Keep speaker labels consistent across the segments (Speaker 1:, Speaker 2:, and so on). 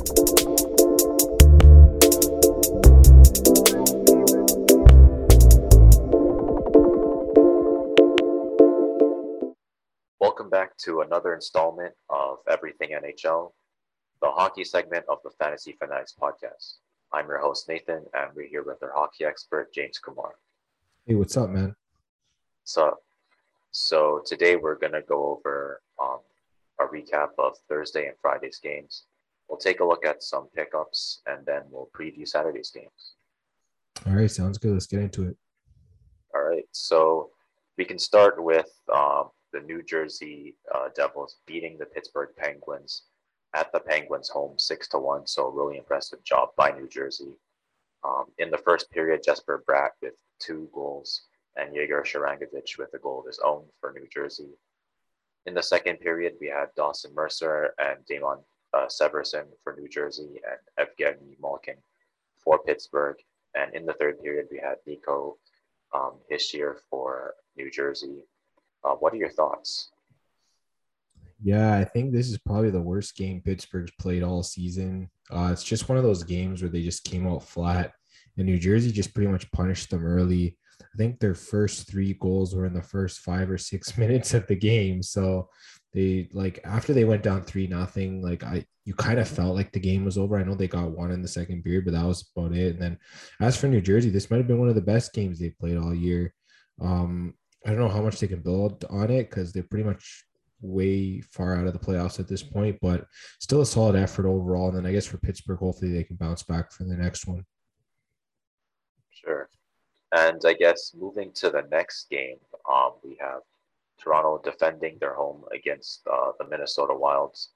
Speaker 1: Welcome back to another installment of Everything NHL, the hockey segment of the Fantasy Fanatics podcast. I'm your host, Nathan, and we're here with our hockey expert, James Kumar.
Speaker 2: Hey, what's up, man?
Speaker 1: So, so today we're going to go over um, a recap of Thursday and Friday's games. We'll take a look at some pickups and then we'll preview Saturday's games.
Speaker 2: All right, sounds good. Let's get into it.
Speaker 1: All right, so we can start with um, the New Jersey uh, Devils beating the Pittsburgh Penguins at the Penguins' home six to one. So really impressive job by New Jersey. Um, in the first period, Jesper Bratt with two goals and Yegor Sharangovich with a goal of his own for New Jersey. In the second period, we had Dawson Mercer and Damon uh, Severson for New Jersey and Evgeny Malkin for Pittsburgh. And in the third period, we had Nico um, Hischier for New Jersey. Uh, what are your thoughts?
Speaker 2: Yeah, I think this is probably the worst game Pittsburgh's played all season. Uh, it's just one of those games where they just came out flat, and New Jersey just pretty much punished them early. I think their first three goals were in the first five or six minutes of the game. So they like after they went down three nothing, like I you kind of felt like the game was over. I know they got one in the second period, but that was about it. And then as for New Jersey, this might have been one of the best games they played all year. Um, I don't know how much they can build on it because they're pretty much way far out of the playoffs at this point, but still a solid effort overall. And then I guess for Pittsburgh, hopefully they can bounce back for the next one.
Speaker 1: Sure. And I guess moving to the next game, um, we have Toronto defending their home against uh, the Minnesota Wilds.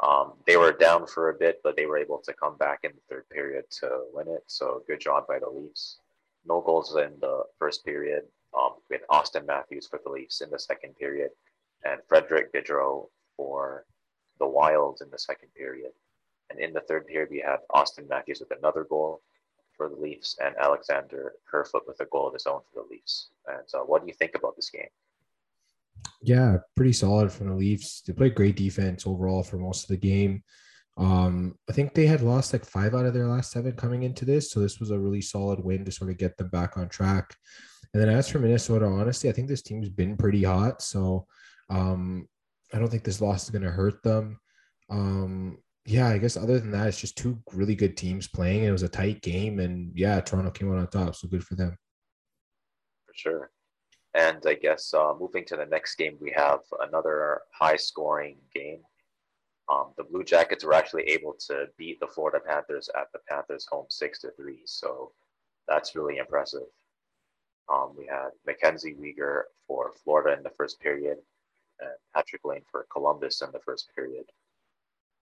Speaker 1: Um, they were down for a bit, but they were able to come back in the third period to win it. So good job by the Leafs. No goals in the first period um, with Auston Matthews for the Leafs in the second period and Frederick Gaudreau for the Wilds in the second period. And in the third period, we had Auston Matthews with another goal for the Leafs and Alexander Kerfoot with a goal of his own for the Leafs. And so, what do you think about this game?
Speaker 2: Yeah, pretty solid from the Leafs. They played great defense overall for most of the game. Um, I think they had lost like five out of their last seven coming into this, so this was a really solid win to sort of get them back on track. And then as for Minnesota, honestly, I think this team's been pretty hot. So um, I don't think this loss is going to hurt them. Um, yeah, I guess other than that, it's just two really good teams playing. It was a tight game, and yeah, Toronto came out on top, so good for them.
Speaker 1: For sure. And I guess uh, moving to the next game, we have another high-scoring game. Um, the Blue Jackets were actually able to beat the Florida Panthers at the Panthers' home six to three, so that's really impressive. Um, we had Mackenzie Weegar for Florida in the first period, and Patrik Laine for Columbus in the first period.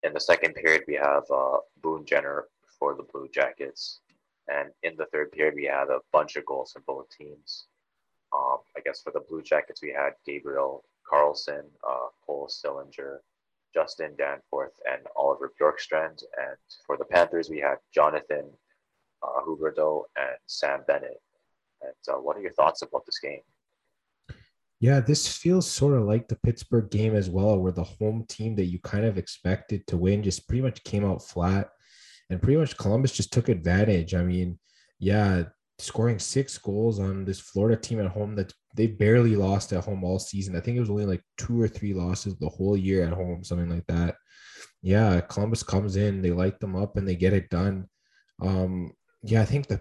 Speaker 1: In the second period, we have uh, Boone Jenner for the Blue Jackets. And in the third period, we had a bunch of goals from both teams. Um, I guess for the Blue Jackets, we had Gabriel Carlsson, uh, Cole Sillinger, Justin Danforth, and Oliver Bjorkstrand. And for the Panthers, we had Jonathan uh, Huberdeau and Sam Bennett. And uh, what are your thoughts about this game?
Speaker 2: Yeah, this feels sort of like the Pittsburgh game as well, where the home team that you kind of expected to win just pretty much came out flat. And pretty much Columbus just took advantage. I mean, yeah, scoring six goals on this Florida team at home that they barely lost at home all season. I think it was only like two or three losses the whole year at home, something like that. Yeah, Columbus comes in, they light them up, and they get it done. Um, yeah, I think the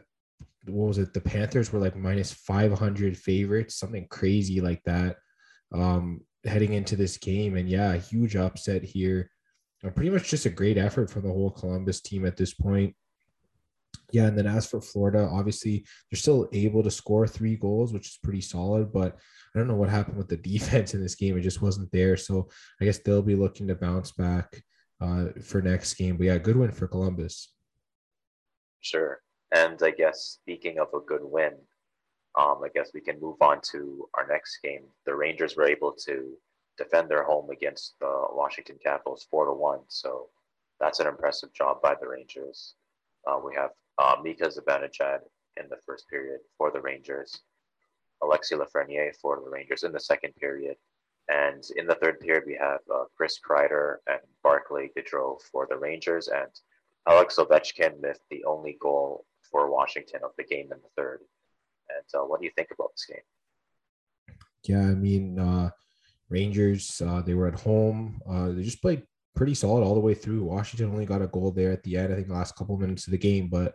Speaker 2: what was it? The Panthers were like minus 500 favorites, something crazy like that, um, heading into this game. And yeah, huge upset here. Pretty much just a great effort from the whole Columbus team at this point. Yeah, and then as for Florida, obviously they're still able to score three goals, which is pretty solid. But I don't know what happened with the defense in this game; it just wasn't there. So I guess they'll be looking to bounce back uh, for next game. But yeah, good win for Columbus.
Speaker 1: Sure. And I guess speaking of a good win, um, I guess we can move on to our next game. The Rangers were able to defend their home against the Washington Capitals four to one. So that's an impressive job by the Rangers. Uh, we have uh, Mika Zibanejad in the first period for the Rangers, Alexis Lafreniere for the Rangers in the second period, and in the third period we have uh, Chris Kreider and Barclay Goodrow for the Rangers and Alex Ovechkin with the only goal for Washington of the game in the third. And uh, what do you think about this game?
Speaker 2: Yeah, I mean, uh, Rangers, uh, they were at home. Uh, they just played pretty solid all the way through. Washington only got a goal there at the end, I think the last couple minutes of the game. But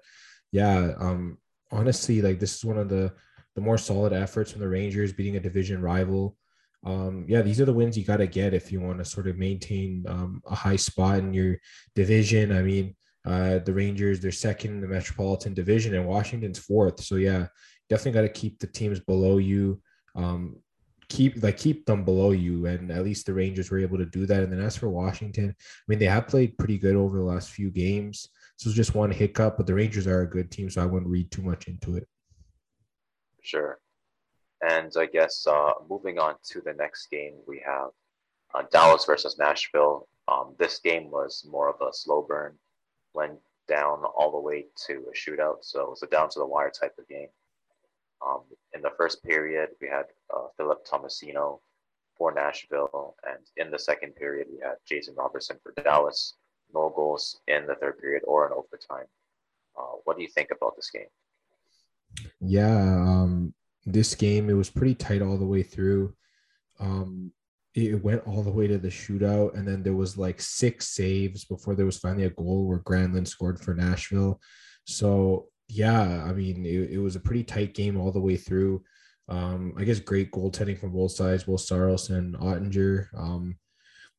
Speaker 2: yeah, um, honestly, like this is one of the the more solid efforts from the Rangers beating a division rival. Um, yeah, these are the wins you got to get if you want to sort of maintain um, a high spot in your division. I mean, uh, the Rangers, they're second in the Metropolitan Division, and Washington's fourth. So yeah, definitely got to keep the teams below you. Um, keep like keep them below you, and at least the Rangers were able to do that. And then as for Washington, I mean, they have played pretty good over the last few games. So it's just one hiccup, but the Rangers are a good team, so I wouldn't read too much into it.
Speaker 1: Sure. And I guess uh, moving on to the next game, we have uh, Dallas versus Nashville. Um, this game was more of a slow burn went down all the way to a shootout. So it was a down to the wire type of game. Um, in the first period, we had uh, Philip Tomasino for Nashville, and in the second period, we had Jason Robertson for Dallas. No goals in the third period or in overtime. Uh, what do you think about this game?
Speaker 2: Yeah, um, this game it was pretty tight all the way through. Um, it went all the way to the shootout, and then there was like six saves before there was finally a goal where Granlund scored for Nashville. So yeah, I mean, it, it was a pretty tight game all the way through. Um, I guess great goaltending from both sides, both Saros and Oettinger. Um,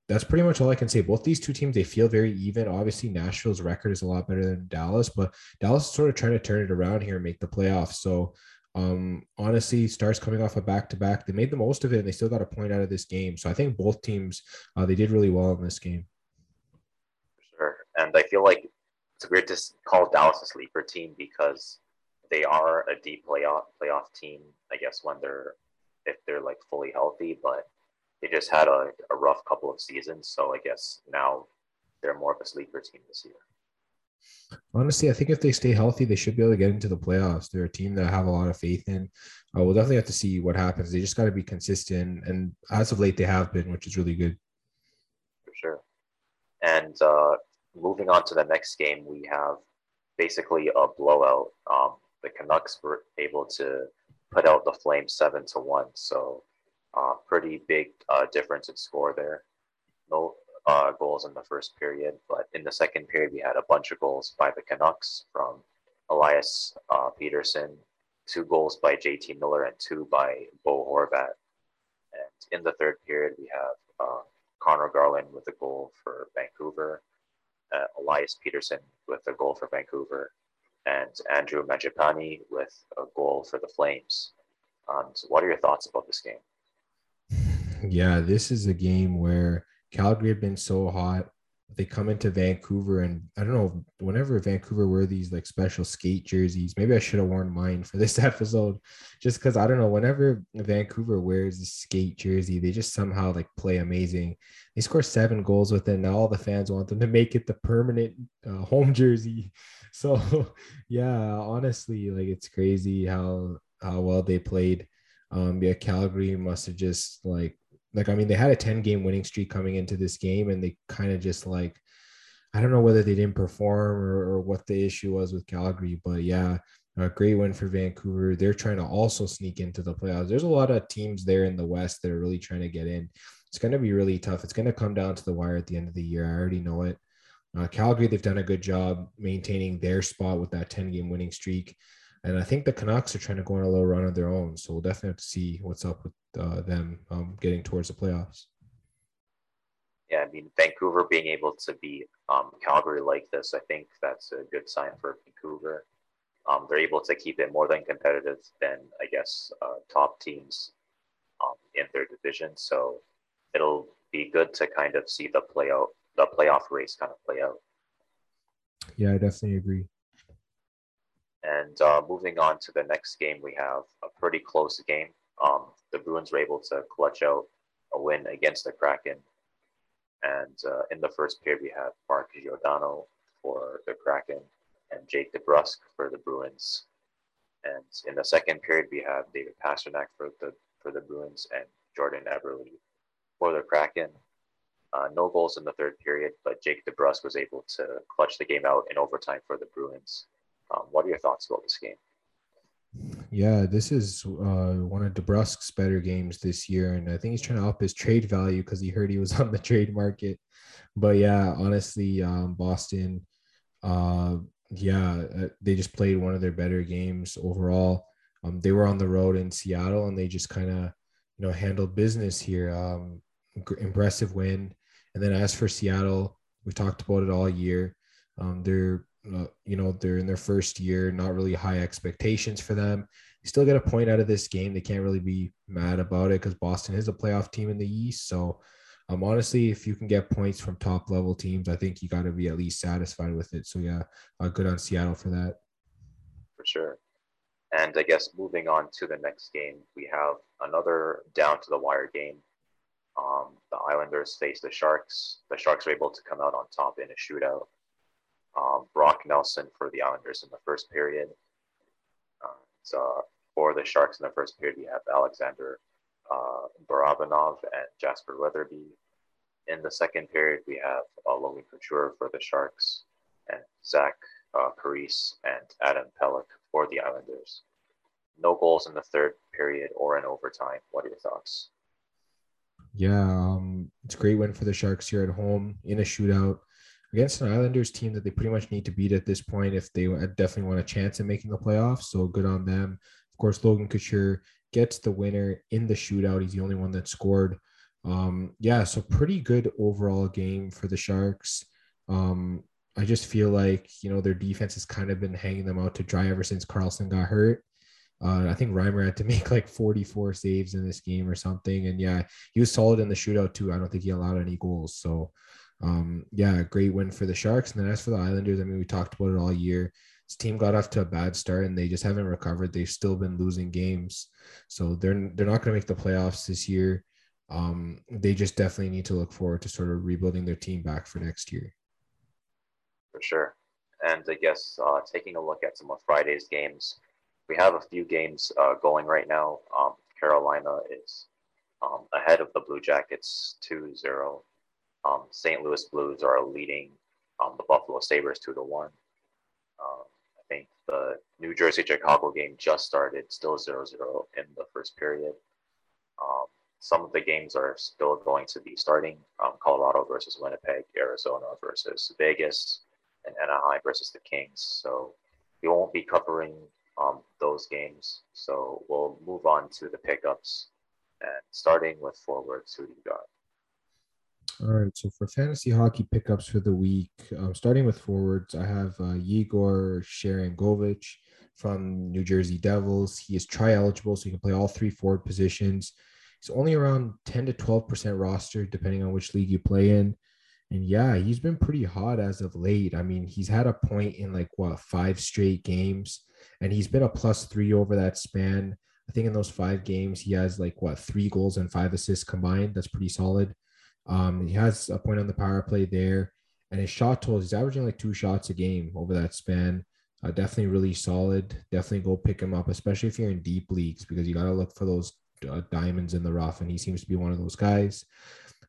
Speaker 2: that's pretty much all I can say. Both these two teams, they feel very even. Obviously, Nashville's record is a lot better than Dallas, but Dallas is sort of trying to turn it around here and make the playoffs. So um, honestly, Stars coming off a back to back, they made the most of it and they still got a point out of this game. So I think both teams, uh, they did really well in this game.
Speaker 1: Sure. And I feel like it's weird to call Dallas a sleeper team because they are a deep playoff playoff team, I guess, when they're if they're like fully healthy, but they just had a, a rough couple of seasons. So I guess now they're more of a sleeper team this year.
Speaker 2: Honestly, I think if they stay healthy, they should be able to get into the playoffs. They're a team that I have a lot of faith in. Uh, we'll definitely have to see what happens. They just got to be consistent, and as of late, they have been, which is really good.
Speaker 1: For sure. And uh, moving on to the next game, we have basically a blowout. Um, the Canucks were able to put out the Flames seven to one, so uh, pretty big uh, difference in score there. No, uh, goals in the first period, but in the second period, we had a bunch of goals by the Canucks from Elias uh, Pettersson, two goals by JT Miller, and two by Bo Horvat. And in the third period, we have uh, Conor Garland with a goal for Vancouver, uh, Elias Pettersson with a goal for Vancouver, and Andrew Mangiapane with a goal for the Flames. Um, so what are your thoughts about this game?
Speaker 2: Yeah, this is a game where Calgary had been so hot. They come into Vancouver, and I don't know. Whenever Vancouver wear these like special skate jerseys, maybe I should have worn mine for this episode, just because I don't know. Whenever Vancouver wears a skate jersey, they just somehow like play amazing. They score seven goals with it. Now all the fans want them to make it the permanent uh, home jersey. So yeah, honestly, like it's crazy how how well they played. Um, yeah, Calgary must have just like like, I mean, they had a 10 game winning streak coming into this game, and they kind of just like, I don't know whether they didn't perform or, or what the issue was with Calgary, but yeah, a great win for Vancouver. They're trying to also sneak into the playoffs. There's a lot of teams there in the West that are really trying to get in. It's going to be really tough. It's going to come down to the wire at the end of the year. I already know it. Uh, Calgary, they've done a good job maintaining their spot with that 10 game winning streak. And I think the Canucks are trying to go on a little run of their own. So we'll definitely have to see what's up with uh, them um, getting towards the playoffs.
Speaker 1: Yeah, I mean, Vancouver being able to beat um, Calgary like this, I think that's a good sign for Vancouver. Um, they're able to keep it more than competitive than, I guess, uh, top teams um, in their division. So it'll be good to kind of see the play out, the playoff race kind of play out.
Speaker 2: Yeah, I definitely agree.
Speaker 1: And uh, moving on to the next game, we have a pretty close game. Um, the Bruins were able to clutch out a win against the Kraken. And uh, in the first period, we had Mark Giordano for the Kraken and Jake DeBrusk for the Bruins. And in the second period, we had David Pastrnak for the for the Bruins and Jordan Eberle for the Kraken. Uh, no goals in the third period, but Jake DeBrusk was able to clutch the game out in overtime for the Bruins. Um, what are your thoughts about this game?
Speaker 2: Yeah, this is uh, one of DeBrusk's better games this year, and I think he's trying to up his trade value because he heard he was on the trade market. But yeah, honestly, um, Boston, uh, yeah, uh, they just played one of their better games overall. Um, they were on the road in Seattle, and they just kind of, you know, handled business here. Um, impressive win. And then as for Seattle, we talked about it all year. Um, they're you know they're in their first year, not really high expectations for them. They still get a point out of this game. They can't really be mad about it because Boston is a playoff team in the East. So, um, honestly, if you can get points from top level teams, I think you got to be at least satisfied with it. So yeah, uh, good on Seattle for that.
Speaker 1: For sure. And I guess moving on to the next game, we have another down to the wire game. Um, the Islanders face the Sharks. The Sharks were able to come out on top in a shootout. Um, Brock Nelson for the Islanders in the first period. Uh, so for the Sharks in the first period, we have Alexander uh, Barabanov and Jasper Weatherby. In the second period, we have uh, Logan Couture for the Sharks and Zach uh, Parise and Adam Pelech for the Islanders. No goals in the third period or in overtime. What are your thoughts?
Speaker 2: Yeah, um, it's a great win for the Sharks here at home in a shootout against an Islanders team that they pretty much need to beat at this point if they definitely want a chance at making the playoffs. So good on them. Of course, Logan Couture gets the winner in the shootout. He's the only one that scored. Um, yeah, so pretty good overall game for the Sharks. Um, I just feel like you know their defense has kind of been hanging them out to dry ever since Karlsson got hurt. Uh, I think Reimer had to make like 44 saves in this game or something. And yeah, he was solid in the shootout too. I don't think he allowed any goals. So um, yeah, great win for the Sharks. And then as for the Islanders, I mean, we talked about it all year. This team got off to a bad start and they just haven't recovered. They've still been losing games. So they're they're not going to make the playoffs this year. Um, they just definitely need to look forward to sort of rebuilding their team back for next year.
Speaker 1: For sure. And I guess uh, taking a look at some of Friday's games, we have a few games uh, going right now. Um, Carolina is um, ahead of the Blue Jackets 2 0. Um, St. Louis Blues are leading um, the Buffalo Sabres 2 to 1. Um, I think the New Jersey Chicago game just started, still 0 0 in the first period. Um, some of the games are still going to be starting um, Colorado versus Winnipeg, Arizona versus Vegas, and Anaheim versus the Kings. So we won't be covering um, those games. So we'll move on to the pickups and starting with do you got?
Speaker 2: All right, so for fantasy hockey pickups for the week, um, starting with forwards, I have uh, Yegor Sharangovich from New Jersey Devils. He is tri eligible, so he can play all three forward positions. He's only around 10 to 12% roster, depending on which league you play in. And yeah, he's been pretty hot as of late. I mean, he's had a point in like what five straight games and he's been a plus three over that span. I think in those five games, he has like what three goals and five assists combined. That's pretty solid. Um, he has a point on the power play there, and his shot totals, he's averaging like two shots a game over that span. Uh, definitely really solid. Definitely go pick him up, especially if you're in deep leagues, because you got to look for those uh, diamonds in the rough, and he seems to be one of those guys.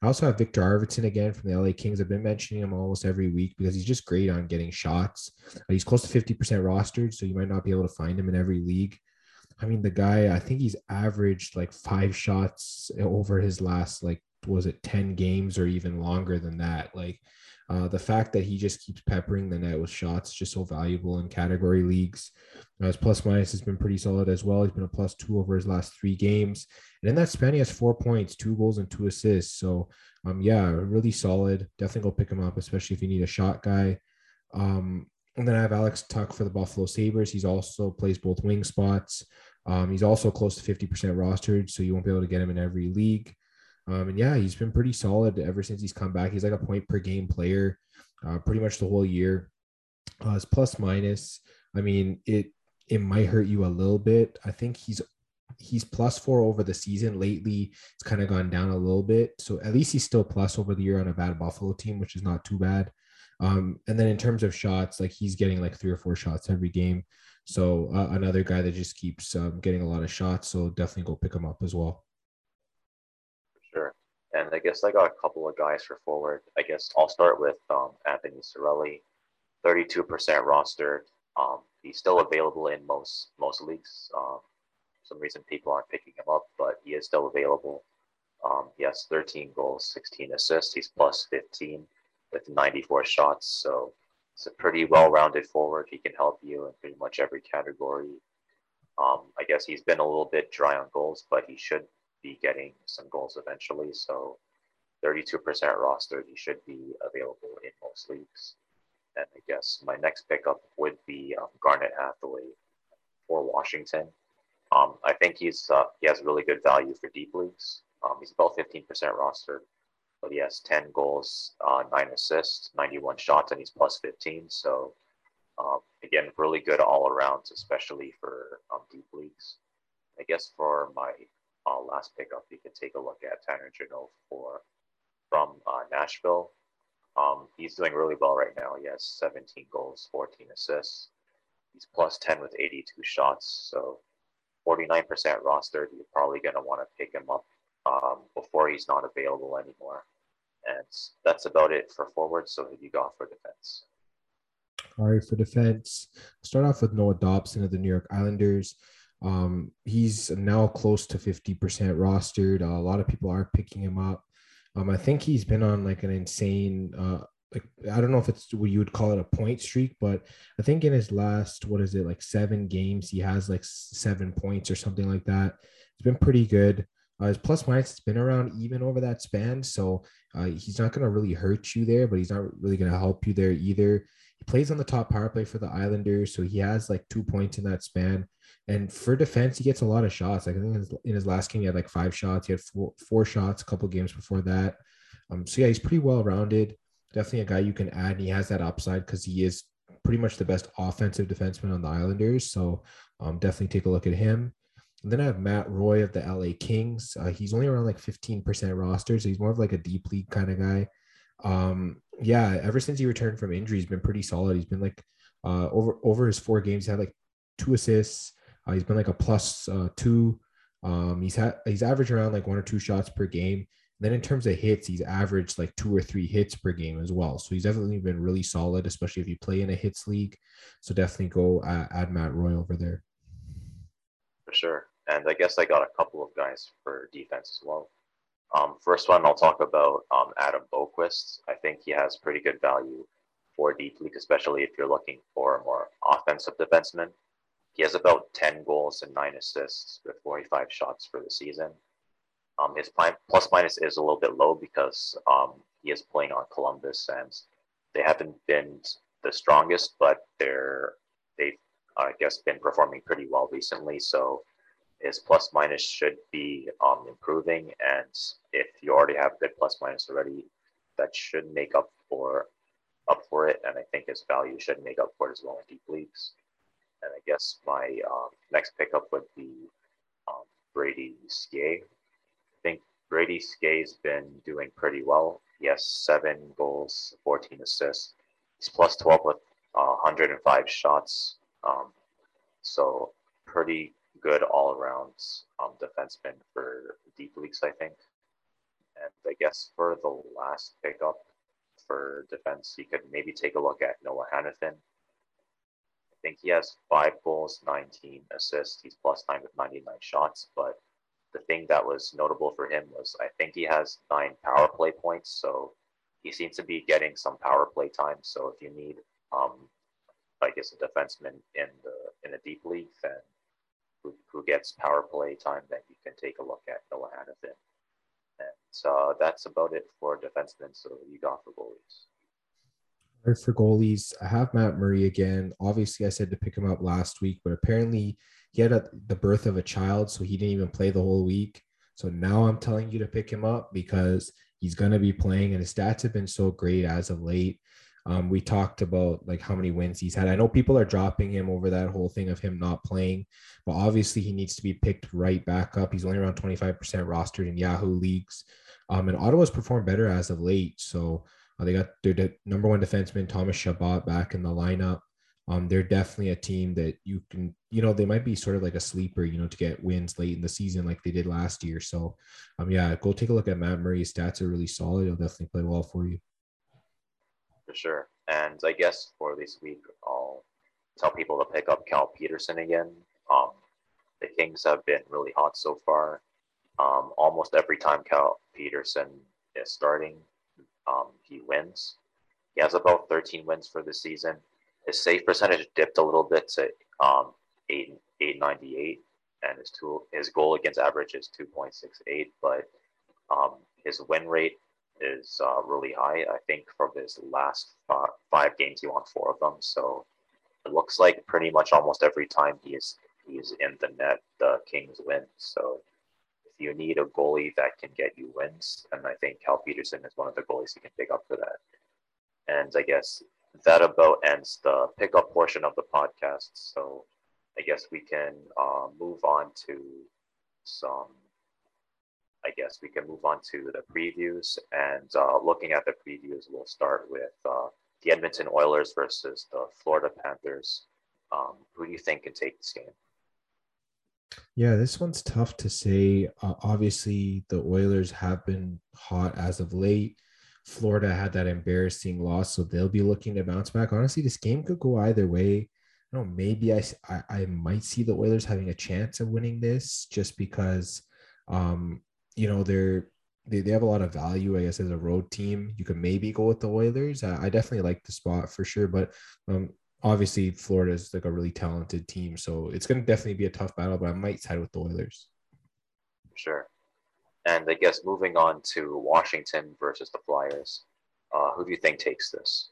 Speaker 2: I also have Viktor Arvidsson again from the LA Kings. I've been mentioning him almost every week because he's just great on getting shots. Uh, he's close to 50% rostered, so you might not be able to find him in every league. I mean, the guy, I think he's averaged like five shots over his last, like, was it 10 games or even longer than that? Like, uh, the fact that he just keeps peppering the net with shots just so valuable in category leagues. Uh, his plus minus has been pretty solid as well. He's been a plus two over his last three games. And in that span, he has four points, two goals, and two assists. So, um, yeah, really solid. Definitely go pick him up, especially if you need a shot guy. Um, and then I have Alex Tuch for the Buffalo Sabres. He's also plays both wing spots. Um, he's also close to 50% rostered, so you won't be able to get him in every league. Um, and yeah, he's been pretty solid ever since he's come back. He's like a point per game player, uh, pretty much the whole year. Uh, his plus minus, I mean, it it might hurt you a little bit. I think he's he's plus four over the season. Lately, it's kind of gone down a little bit. So at least he's still plus over the year on a bad Buffalo team, which is not too bad. Um, and then in terms of shots, like he's getting like three or four shots every game. So uh, another guy that just keeps um, getting a lot of shots. So definitely go pick him up as well.
Speaker 1: Guess I got a couple of guys for forward. I guess I'll start with um, Anthony Cirelli, 32% rostered. Um, he's still available in most most leagues. Um, some reason people aren't picking him up, but he is still available. Um, he has 13 goals, 16 assists. He's plus 15 with 94 shots. So it's a pretty well-rounded forward. He can help you in pretty much every category. Um, I guess he's been a little bit dry on goals, but he should be getting some goals eventually. So 32% roster. he should be available in most leagues. And I guess my next pickup would be um, Garnet Hathaway for Washington. Um, I think he's uh, he has really good value for deep leagues. Um, he's about 15% roster, but he has 10 goals, uh, nine assists, 91 shots, and he's plus 15. So um, again, really good all around, especially for um, deep leagues. I guess for my uh, last pickup, you can take a look at Tanner Jeannot for from uh, Nashville. Um, he's doing really well right now. He has 17 goals, 14 assists. He's plus 10 with 82 shots. So 49% rostered. You're probably going to want to pick him up um, before he's not available anymore. And that's about it for forward. So who you got for defense?
Speaker 2: All right, for defense, start off with Noah Dobson of the New York Islanders. Um, he's now close to 50% rostered. Uh, a lot of people are picking him up. Um, I think he's been on like an insane, uh, like I don't know if it's what you would call it a point streak, but I think in his last what is it like seven games he has like seven points or something like that. It's been pretty good. Uh, his plus minus has been around even over that span, so uh, he's not going to really hurt you there, but he's not really going to help you there either. He plays on the top power play for the Islanders, so he has like two points in that span. And for defense, he gets a lot of shots. Like I think in his last game, he had like five shots. He had four, four shots a couple games before that. Um, so yeah, he's pretty well rounded. Definitely a guy you can add. And he has that upside because he is pretty much the best offensive defenseman on the Islanders. So um, definitely take a look at him. And then I have Matt Roy of the LA Kings. Uh, he's only around like 15% roster, so he's more of like a deep league kind of guy. Um, yeah, ever since he returned from injury, he's been pretty solid. He's been like uh, over over his four games, he had like two assists, uh, he's been like a plus, uh, two. Um, he's had he's averaged around like one or two shots per game. And then in terms of hits, he's averaged like two or three hits per game as well. So he's definitely been really solid, especially if you play in a hits league. So definitely go uh, add Matt Roy over there.
Speaker 1: For sure. And I guess I got a couple of guys for defense as well. Um, first one, I'll talk about um, Adam Boqvist. I think he has pretty good value for deep league, especially if you're looking for a more offensive defenseman. He has about 10 goals and 9 assists with 45 shots for the season. Um, his plus minus is a little bit low because um, he is playing on Columbus and they haven't been the strongest, but they're they've I guess been performing pretty well recently. So his plus minus should be um, improving, and if you already have good plus minus already, that should make up for up for it, and I think his value should make up for it as well in deep leagues. And I guess my um, next pickup would be um, Brady Skjei. I think Brady Skjei's been doing pretty well. He has seven goals, 14 assists. He's plus 12 with uh, 105 shots. Um, so pretty good all around um, defenseman for deep leagues, I think. And I guess for the last pickup for defense, you could maybe take a look at Noah Hanifin. I think he has five goals, 19 assists. He's plus nine with 99 shots. But the thing that was notable for him was I think he has nine power play points. So he seems to be getting some power play time. So if you need, um, I guess, a defenseman in the in a deep league, then who, who gets power play time, that you can take a look at Noah. And uh, that's about it for defensemen. So you got for goalies
Speaker 2: for goalies, I have Matt Murray again. Obviously, I said to pick him up last week, but apparently he had a, the birth of a child, so he didn't even play the whole week. So now I'm telling you to pick him up because he's going to be playing, and his stats have been so great as of late. Um, we talked about like how many wins he's had. I know people are dropping him over that whole thing of him not playing, but obviously he needs to be picked right back up. He's only around 25% rostered in Yahoo leagues. Um, and Ottawa's performed better as of late. So uh, they got their de- number one defenseman Thomas Chabot back in the lineup. um, they're definitely a team that you can, you know, they might be sort of like a sleeper, you know, to get wins late in the season like they did last year. So, um, yeah, go take a look at Matt Murray's stats are really solid. He'll definitely play well for you.
Speaker 1: For sure. And I guess for this week, I'll tell people to pick up Cal Petersen again. Um, the Kings have been really hot so far. Um, almost every time Cal Petersen is starting, um, he wins. He has about 13 wins for the season. His save percentage dipped a little bit to um, 8, 898, and his, two, his goal against average is 2.68, but um, his win rate is uh, really high. I think from his last five, games, he won four of them. So it looks like pretty much almost every time he is he's in the net, the Kings win. So if you need a goalie that can get you wins, and I think Cal Petersen is one of the goalies you can pick up for that. And I guess that about ends the pickup portion of the podcast. So I guess we can uh, move on to some. I guess we can move on to the previews. And uh, looking at the previews, we'll start with uh, the Edmonton Oilers versus the Florida Panthers. Um, who do you think can take this game?
Speaker 2: Yeah, this one's tough to say. Uh, obviously, the Oilers have been hot as of late. Florida had that embarrassing loss, so they'll be looking to bounce back. Honestly, this game could go either way. I don't know, maybe I, I, I might see the Oilers having a chance of winning this just because, um, you know, they're they, they have a lot of value, I guess, as a road team. You could maybe go with the Oilers. I, I definitely like the spot for sure, but um, obviously Florida is like a really talented team, so it's going to definitely be a tough battle. But I might side with the Oilers.
Speaker 1: Sure. And I guess moving on to Washington versus the Flyers, uh, who do you think takes this?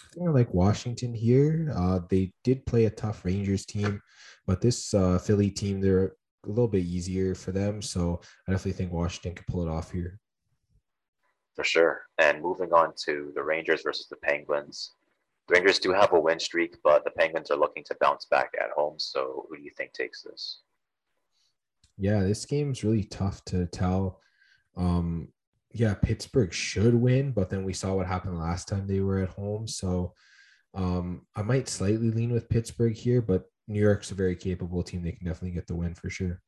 Speaker 2: I think I like Washington here. Uh, they did play a tough Rangers team, but this uh, Philly team, they're a little bit easier for them. So I definitely think Washington can pull it off here.
Speaker 1: For sure. And moving on to the Rangers versus the Penguins. The Rangers do have a win streak, but the Penguins are looking to bounce back at home. So who do you think takes this?
Speaker 2: Yeah, this game's really tough to tell. Um, yeah, Pittsburgh should win, but then we saw what happened last time they were at home. So um, I might slightly lean with Pittsburgh here, but New York's a very capable team. They can definitely get the win for sure.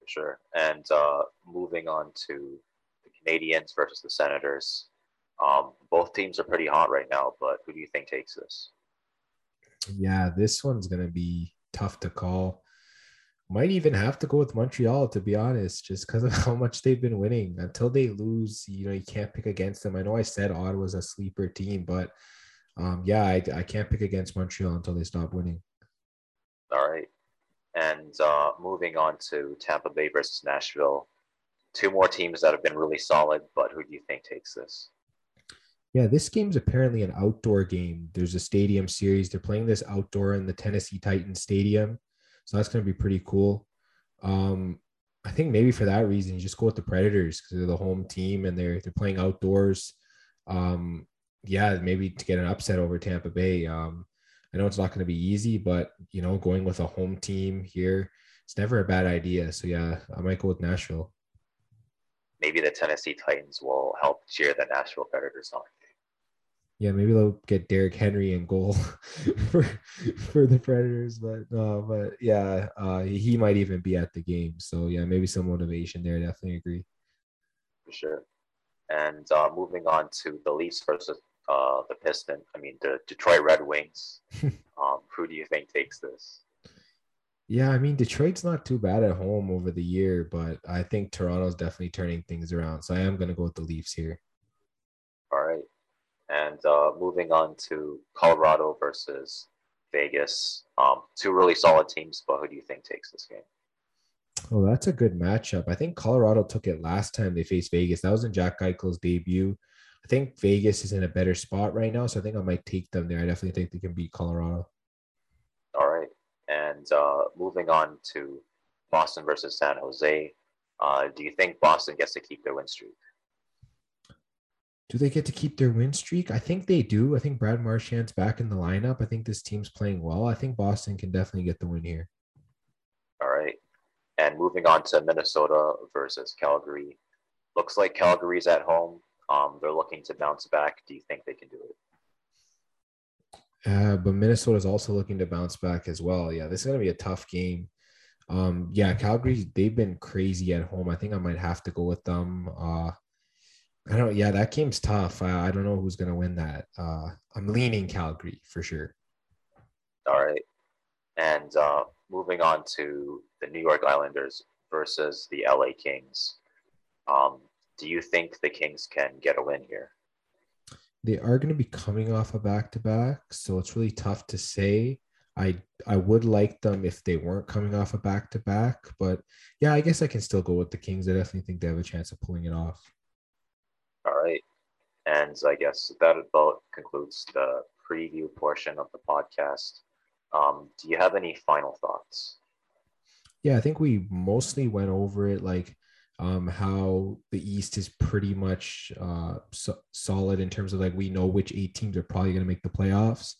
Speaker 1: For sure. And uh, moving on to the Canadiens versus the Senators. Um, both teams are pretty hot right now, but who do you think takes this?
Speaker 2: Yeah, this one's going to be tough to call might even have to go with Montreal to be honest, just because of how much they've been winning. Until they lose, you know, you can't pick against them. I know I said Ottawa's a sleeper team, but um, yeah, I, I can't pick against Montreal until they stop winning.
Speaker 1: All right. And uh, moving on to Tampa Bay versus Nashville, two more teams that have been really solid, but who do you think takes this?
Speaker 2: Yeah, this game's apparently an outdoor game. There's a stadium series. They're playing this outdoor in the Tennessee Titans Stadium. So that's going to be pretty cool. Um, I think maybe for that reason, you just go with the Predators because they're the home team and they're they're playing outdoors. Um, yeah, maybe to get an upset over Tampa Bay. Um, I know it's not going to be easy, but you know, going with a home team here, it's never a bad idea. So yeah, I might go with Nashville.
Speaker 1: Maybe the Tennessee Titans will help cheer the Nashville Predators on
Speaker 2: yeah, maybe they'll get Derrick Henry in goal for for the Predators, but no, but yeah, uh, he might even be at the game. So yeah, maybe some motivation there. Definitely agree.
Speaker 1: For sure. And uh, moving on to the Leafs versus uh, the Piston. I mean, the Detroit Red Wings. um, who do you think takes this?
Speaker 2: Yeah, I mean Detroit's not too bad at home over the year, but I think Toronto's definitely turning things around. So I am going to go with the Leafs here.
Speaker 1: All right. And uh, moving on to Colorado versus Vegas, um, two really solid teams. But who do you think takes this game?
Speaker 2: Oh, that's a good matchup. I think Colorado took it last time they faced Vegas. That was in Jack Eichel's debut. I think Vegas is in a better spot right now, so I think I might take them there. I definitely think they can beat Colorado.
Speaker 1: All right, and uh, moving on to Boston versus San Jose. Uh, do you think Boston gets to keep their win streak?
Speaker 2: do they get to keep their win streak? I think they do. I think Brad Marchand's back in the lineup. I think this team's playing well. I think Boston can definitely get the win here.
Speaker 1: All right. And moving on to Minnesota versus Calgary. Looks like Calgary's at home. Um, they're looking to bounce back. Do you think they can do it?
Speaker 2: Uh, but Minnesota is also looking to bounce back as well. Yeah, this is going to be a tough game. Um, yeah, Calgary, they've been crazy at home. I think I might have to go with them. Uh, I don't. Yeah, that game's tough. I, I don't know who's gonna win that. Uh, I'm leaning Calgary for sure.
Speaker 1: All right, and uh, moving on to the New York Islanders versus the LA Kings. Um, do you think the Kings can get a win here?
Speaker 2: They are going to be coming off a back to back, so it's really tough to say. I I would like them if they weren't coming off a back to back, but yeah, I guess I can still go with the Kings. I definitely think they have a chance of pulling it off.
Speaker 1: All right. And I guess that about concludes the preview portion of the podcast. Um, do you have any final thoughts?
Speaker 2: Yeah, I think we mostly went over it, like um, how the East is pretty much uh, so- solid in terms of like we know which eight teams are probably going to make the playoffs.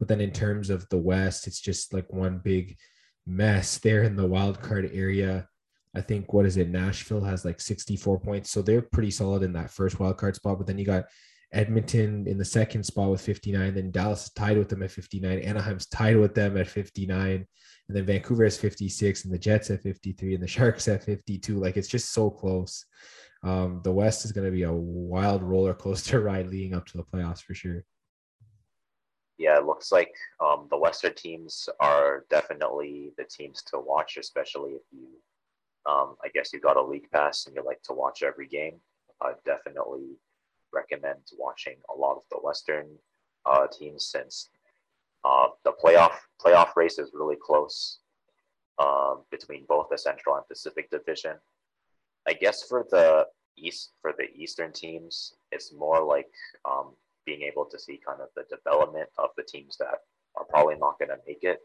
Speaker 2: But then in terms of the West, it's just like one big mess there in the wild card area. I think what is it? Nashville has like 64 points, so they're pretty solid in that first wild card spot. But then you got Edmonton in the second spot with 59. Then Dallas is tied with them at 59. Anaheim's tied with them at 59. And then Vancouver is 56, and the Jets at 53, and the Sharks at 52. Like it's just so close. Um, the West is going to be a wild roller coaster ride leading up to the playoffs for sure.
Speaker 1: Yeah, it looks like um, the Western teams are definitely the teams to watch, especially if you um, I guess you got a league pass and you like to watch every game. I definitely recommend watching a lot of the Western uh, teams since uh, the playoff playoff race is really close uh, between both the Central and Pacific Division. I guess for the East for the Eastern teams, it's more like um, being able to see kind of the development of the teams that are probably not going to make it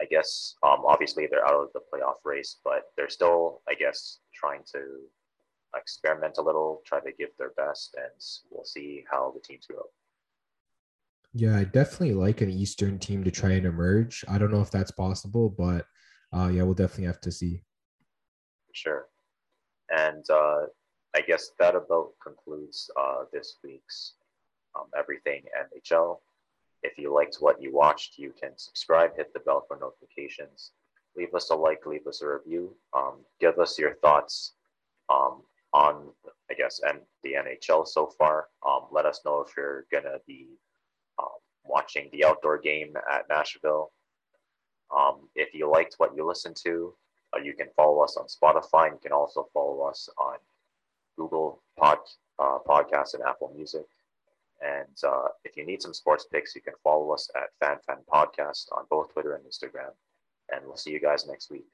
Speaker 1: I guess um, obviously they're out of the playoff race, but they're still, I guess, trying to experiment a little, try to give their best, and we'll see how the teams grow.
Speaker 2: Yeah, I definitely like an Eastern team to try and emerge. I don't know if that's possible, but uh, yeah, we'll definitely have to see.
Speaker 1: Sure. And uh, I guess that about concludes uh, this week's um, Everything NHL. If you liked what you watched, you can subscribe, hit the bell for notifications, leave us a like, leave us a review, um, give us your thoughts um, on, I guess, and the NHL so far. Um, let us know if you're gonna be um, watching the outdoor game at Nashville. Um, if you liked what you listened to, uh, you can follow us on Spotify. You can also follow us on Google Pod, uh, Podcasts and Apple Music. And uh, if you need some sports picks, you can follow us at FanFan Podcast on both Twitter and Instagram. And we'll see you guys next week.